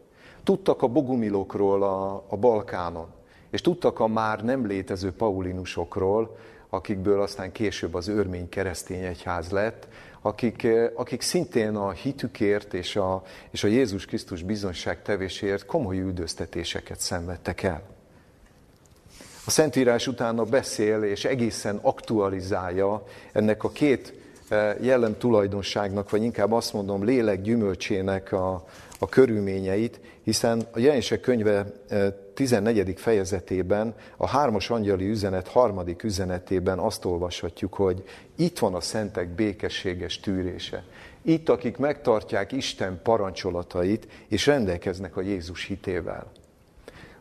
Tudtak a bogumilokról a, a Balkánon, és tudtak a már nem létező paulinusokról, akikből aztán később az örmény keresztény egyház lett, akik, akik szintén a hitükért és a, és a Jézus Krisztus bizonyság tevésért komoly üldöztetéseket szenvedtek el. A Szentírás utána beszél és egészen aktualizálja ennek a két jellem tulajdonságnak, vagy inkább azt mondom lélek gyümölcsének a, a körülményeit, hiszen a jelenések könyve 14. fejezetében, a hármas angyali üzenet harmadik üzenetében azt olvashatjuk, hogy itt van a szentek békességes tűrése. Itt, akik megtartják Isten parancsolatait, és rendelkeznek a Jézus hitével.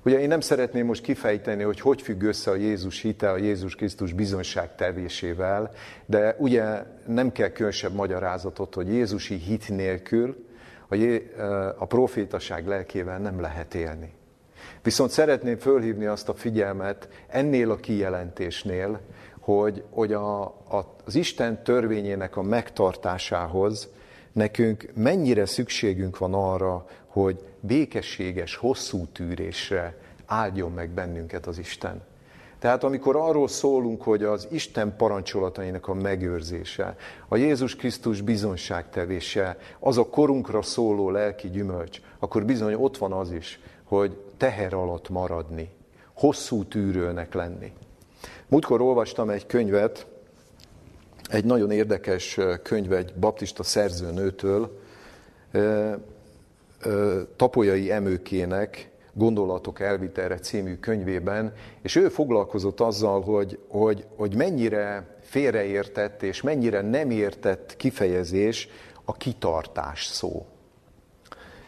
Ugye én nem szeretném most kifejteni, hogy hogy függ össze a Jézus hite a Jézus Krisztus bizonyság tevésével, de ugye nem kell különösebb magyarázatot, hogy Jézusi hit nélkül a, Jé, a profétaság lelkével nem lehet élni. Viszont szeretném fölhívni azt a figyelmet ennél a kijelentésnél, hogy, hogy a, a, az Isten törvényének a megtartásához nekünk mennyire szükségünk van arra, hogy békességes, hosszú tűrésre áldjon meg bennünket az Isten. Tehát amikor arról szólunk, hogy az Isten parancsolatainak a megőrzése, a Jézus Krisztus bizonságtevése, az a korunkra szóló lelki gyümölcs, akkor bizony ott van az is, hogy teher alatt maradni, hosszú tűrőnek lenni. Múltkor olvastam egy könyvet, egy nagyon érdekes könyv egy baptista szerzőnőtől, Tapolyai Emőkének Gondolatok elvitelre című könyvében, és ő foglalkozott azzal, hogy, hogy, hogy mennyire félreértett és mennyire nem értett kifejezés a kitartás szó.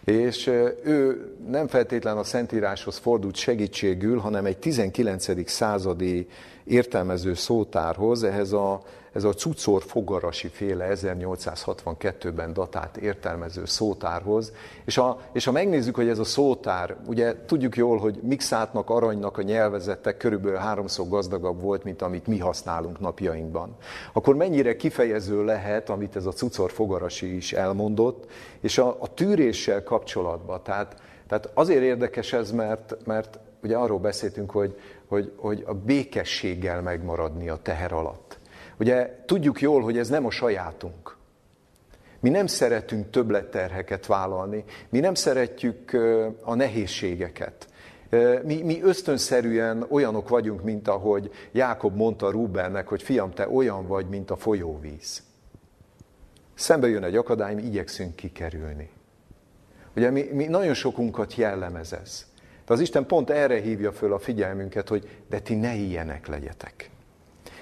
És ő nem feltétlen a Szentíráshoz fordult segítségül, hanem egy 19. századi értelmező szótárhoz, ehhez a ez a cucor fogarasi féle 1862-ben datált értelmező szótárhoz, és ha, és ha megnézzük, hogy ez a szótár, ugye tudjuk jól, hogy mixátnak, aranynak a nyelvezete körülbelül háromszor gazdagabb volt, mint amit mi használunk napjainkban. Akkor mennyire kifejező lehet, amit ez a cucor fogarasi is elmondott, és a, a tűréssel kapcsolatban, tehát, tehát azért érdekes ez, mert, mert ugye arról beszéltünk, hogy, hogy, hogy a békességgel megmaradni a teher alatt. Ugye tudjuk jól, hogy ez nem a sajátunk. Mi nem szeretünk többletterheket vállalni, mi nem szeretjük a nehézségeket. Mi, mi ösztönszerűen olyanok vagyunk, mint ahogy Jákob mondta Rubennek, hogy fiam, te olyan vagy, mint a folyóvíz. Szembe jön egy akadály, mi igyekszünk kikerülni. Ugye mi, mi nagyon sokunkat jellemez ez. De az Isten pont erre hívja föl a figyelmünket, hogy de ti ne ilyenek legyetek.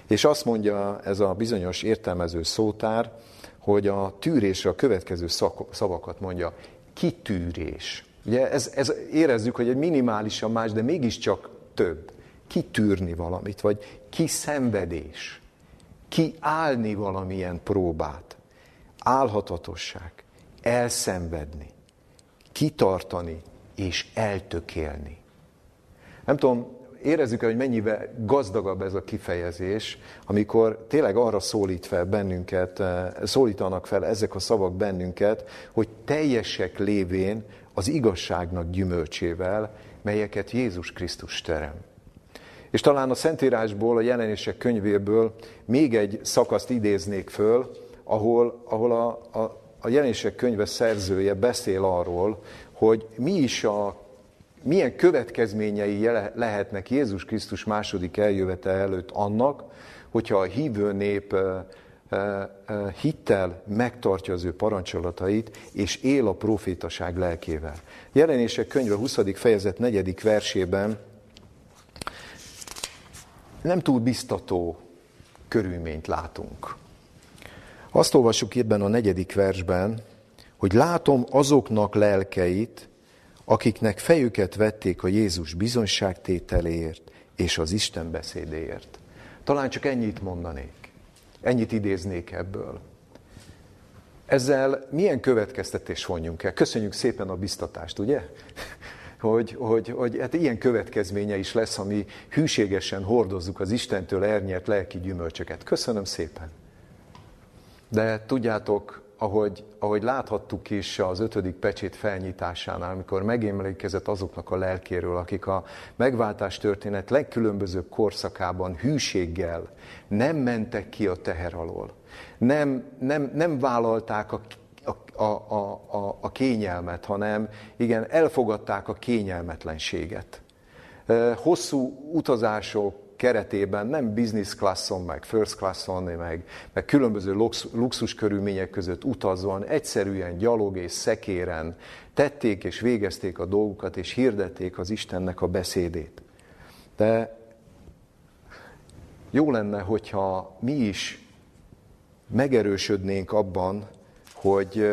És azt mondja ez a bizonyos értelmező szótár, hogy a tűrésre a következő szavakat mondja. Kitűrés. Ugye ez, ez érezzük, hogy egy minimálisan más, de mégiscsak több. Kitűrni valamit, vagy kiszenvedés. Kiállni valamilyen próbát. Álhatatosság. Elszenvedni. Kitartani és eltökélni. Nem tudom, érezzük hogy mennyivel gazdagabb ez a kifejezés, amikor tényleg arra szólít fel bennünket, eh, szólítanak fel ezek a szavak bennünket, hogy teljesek lévén az igazságnak gyümölcsével, melyeket Jézus Krisztus terem. És talán a Szentírásból, a jelenések könyvéből még egy szakaszt idéznék föl, ahol, ahol a, a, a jelenések könyve szerzője beszél arról, hogy mi is a, milyen következményei lehetnek Jézus Krisztus második eljövetel előtt annak, hogyha a hívő nép hittel megtartja az ő parancsolatait, és él a profétaság lelkével. Jelenések könyve 20. fejezet 4. versében nem túl biztató körülményt látunk. Azt olvassuk ebben a negyedik versben, hogy látom azoknak lelkeit, akiknek fejüket vették a Jézus bizonyságtételéért és az Isten beszédéért. Talán csak ennyit mondanék. Ennyit idéznék ebből. Ezzel milyen következtetés vonjunk el? Köszönjük szépen a biztatást, ugye? hogy, hogy, hogy hát ilyen következménye is lesz, ami hűségesen hordozzuk az Istentől ernyert lelki gyümölcsöket. Köszönöm szépen. De tudjátok, ahogy, ahogy láthattuk is az ötödik pecsét felnyitásánál, amikor megémlékezett azoknak a lelkéről, akik a megváltás történet legkülönbözőbb korszakában hűséggel nem mentek ki a teher alól, nem, nem, nem vállalták a a, a, a, a kényelmet, hanem igen, elfogadták a kényelmetlenséget. Hosszú utazások keretében nem business classon, meg first classon, meg, meg különböző luxus körülmények között utazóan, egyszerűen gyalog és szekéren tették és végezték a dolgukat, és hirdették az Istennek a beszédét. De jó lenne, hogyha mi is megerősödnénk abban, hogy,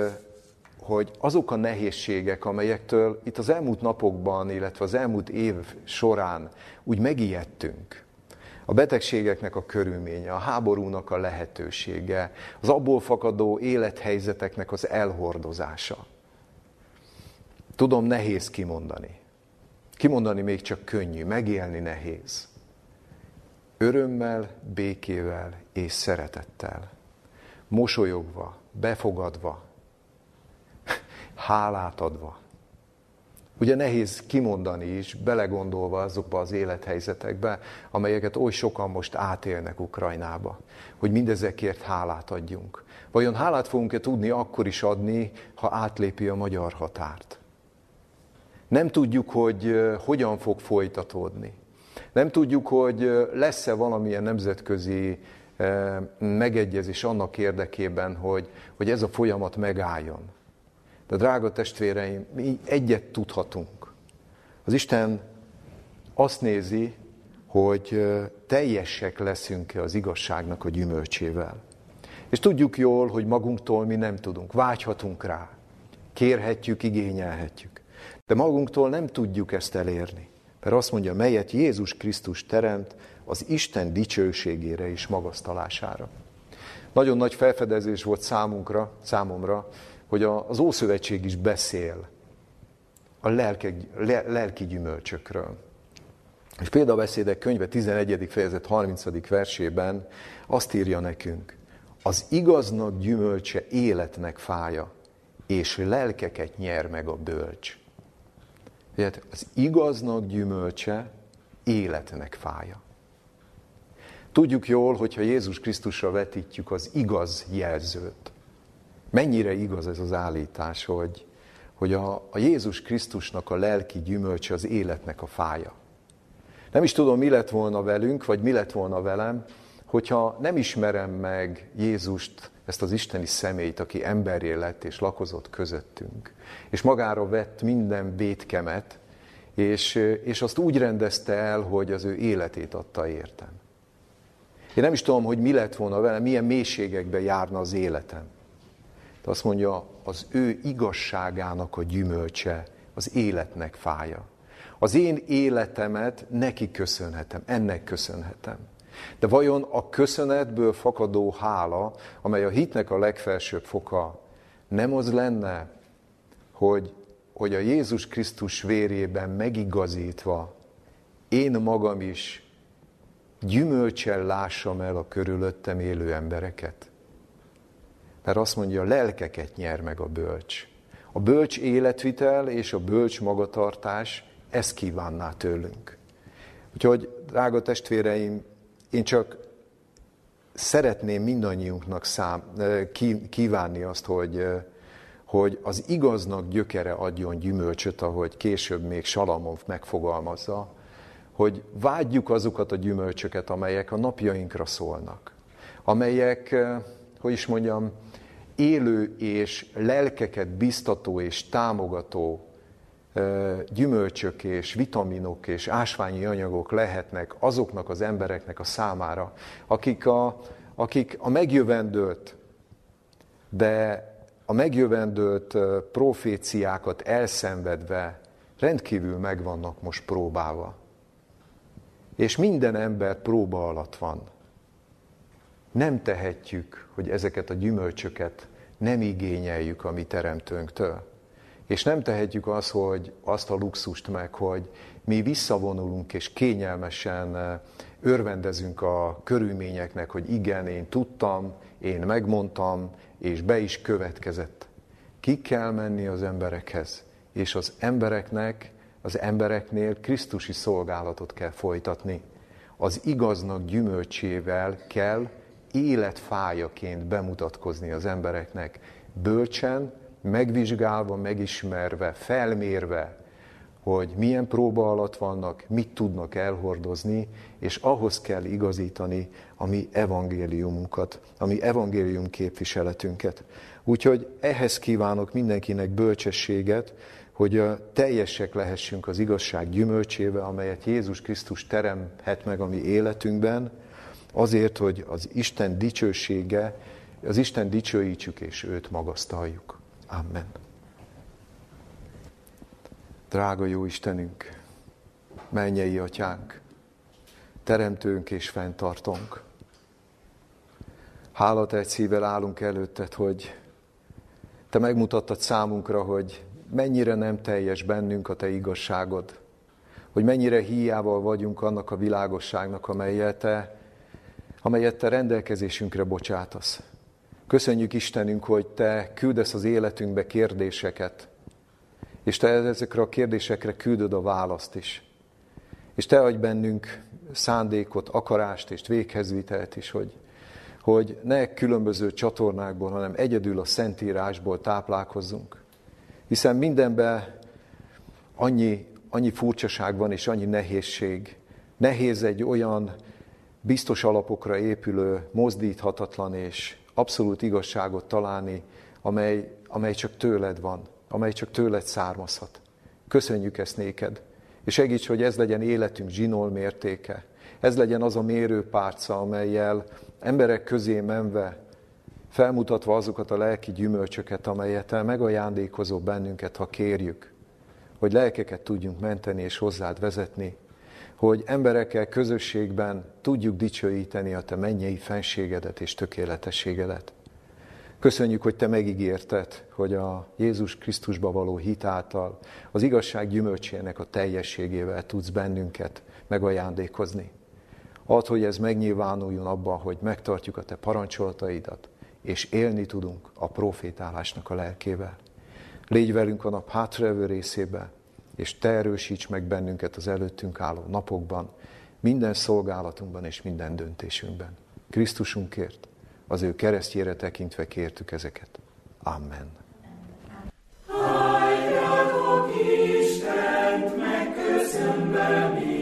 hogy azok a nehézségek, amelyektől itt az elmúlt napokban, illetve az elmúlt év során úgy megijedtünk, a betegségeknek a körülménye, a háborúnak a lehetősége, az abból fakadó élethelyzeteknek az elhordozása. Tudom, nehéz kimondani. Kimondani még csak könnyű, megélni nehéz. Örömmel, békével és szeretettel. Mosolyogva, befogadva, hálát adva. Ugye nehéz kimondani is, belegondolva azokba az élethelyzetekbe, amelyeket oly sokan most átélnek Ukrajnába, hogy mindezekért hálát adjunk. Vajon hálát fogunk-e tudni akkor is adni, ha átlépi a magyar határt? Nem tudjuk, hogy hogyan fog folytatódni. Nem tudjuk, hogy lesz-e valamilyen nemzetközi megegyezés annak érdekében, hogy, hogy ez a folyamat megálljon. De drága testvéreim, mi egyet tudhatunk. Az Isten azt nézi, hogy teljesek leszünk-e az igazságnak a gyümölcsével. És tudjuk jól, hogy magunktól mi nem tudunk, vágyhatunk rá, kérhetjük, igényelhetjük. De magunktól nem tudjuk ezt elérni. Mert azt mondja, melyet Jézus Krisztus teremt az Isten dicsőségére és magasztalására. Nagyon nagy felfedezés volt számunkra, számomra, hogy az Ószövetség is beszél a lelke, lelki gyümölcsökről. És példabeszédek könyve 11. fejezet 30. versében azt írja nekünk, az igaznak gyümölcse életnek fája, és lelkeket nyer meg a bölcs. Tehát az igaznak gyümölcse életnek fája. Tudjuk jól, hogyha Jézus Krisztusra vetítjük az igaz jelzőt. Mennyire igaz ez az állítás, hogy, hogy a, a Jézus Krisztusnak a lelki gyümölcse az életnek a fája. Nem is tudom, mi lett volna velünk, vagy mi lett volna velem, hogyha nem ismerem meg Jézust, ezt az isteni személyt, aki emberré lett és lakozott közöttünk, és magára vett minden vétkemet, és, és azt úgy rendezte el, hogy az ő életét adta értem. Én nem is tudom, hogy mi lett volna velem, milyen mélységekbe járna az életem. De azt mondja, az ő igazságának a gyümölcse, az életnek fája. Az én életemet neki köszönhetem, ennek köszönhetem. De vajon a köszönetből fakadó hála, amely a hitnek a legfelsőbb foka, nem az lenne, hogy, hogy a Jézus Krisztus vérében megigazítva én magam is gyümölcsel lássam el a körülöttem élő embereket? Mert azt mondja, lelkeket nyer meg a bölcs. A bölcs életvitel és a bölcs magatartás ezt kívánná tőlünk. Úgyhogy, drága testvéreim, én csak szeretném mindannyiunknak szám, kívánni azt, hogy, hogy az igaznak gyökere adjon gyümölcsöt, ahogy később még Salamon megfogalmazza, hogy vágyjuk azokat a gyümölcsöket, amelyek a napjainkra szólnak, amelyek, hogy is mondjam, élő és lelkeket biztató és támogató gyümölcsök és vitaminok és ásványi anyagok lehetnek azoknak az embereknek a számára, akik a, akik a megjövendőt, de a megjövendőt proféciákat elszenvedve rendkívül meg vannak most próbálva. És minden ember próba alatt van. Nem tehetjük, hogy ezeket a gyümölcsöket nem igényeljük a mi teremtőnktől. És nem tehetjük azt, hogy azt a luxust meg, hogy mi visszavonulunk és kényelmesen eh, örvendezünk a körülményeknek, hogy igen, én tudtam, én megmondtam, és be is következett. Ki kell menni az emberekhez, és az embereknek, az embereknél Krisztusi szolgálatot kell folytatni. Az igaznak gyümölcsével kell életfájaként bemutatkozni az embereknek, bölcsen, megvizsgálva, megismerve, felmérve, hogy milyen próba alatt vannak, mit tudnak elhordozni, és ahhoz kell igazítani a mi evangéliumunkat, a mi evangélium képviseletünket. Úgyhogy ehhez kívánok mindenkinek bölcsességet, hogy teljesek lehessünk az igazság gyümölcsével, amelyet Jézus Krisztus teremhet meg a mi életünkben, azért, hogy az Isten dicsősége, az Isten dicsőítsük és őt magasztaljuk. Amen. Drága jó Istenünk, mennyei atyánk, teremtőnk és fenntartónk. Hálat egy szívvel állunk előtted, hogy te megmutattad számunkra, hogy mennyire nem teljes bennünk a te igazságod, hogy mennyire hiával vagyunk annak a világosságnak, amelyet te, amelyet te rendelkezésünkre bocsátasz. Köszönjük Istenünk, hogy Te küldesz az életünkbe kérdéseket, és Te ezekre a kérdésekre küldöd a választ is. És Te adj bennünk szándékot, akarást és véghezvitelt is, hogy, hogy ne különböző csatornákból, hanem egyedül a Szentírásból táplálkozzunk. Hiszen mindenben annyi, annyi furcsaság van és annyi nehézség. Nehéz egy olyan biztos alapokra épülő, mozdíthatatlan és abszolút igazságot találni, amely, amely csak tőled van, amely csak tőled származhat. Köszönjük ezt néked, és segíts, hogy ez legyen életünk zsinol mértéke. Ez legyen az a mérőpárca, amelyel emberek közé menve, felmutatva azokat a lelki gyümölcsöket, amelyet el megajándékozó bennünket, ha kérjük, hogy lelkeket tudjunk menteni és hozzád vezetni, hogy emberekkel közösségben tudjuk dicsőíteni a Te mennyei fenségedet és tökéletességedet. Köszönjük, hogy Te megígérted, hogy a Jézus Krisztusba való hit által az igazság gyümölcsének a teljességével tudsz bennünket megajándékozni. Add, hogy ez megnyilvánuljon abban, hogy megtartjuk a Te parancsolataidat, és élni tudunk a profétálásnak a lelkével. Légy velünk a nap hátraevő részében, és Te erősíts meg bennünket az előttünk álló napokban, minden szolgálatunkban és minden döntésünkben. Krisztusunkért, az ő keresztjére tekintve kértük ezeket. Amen. Istent, megköszönve mindent,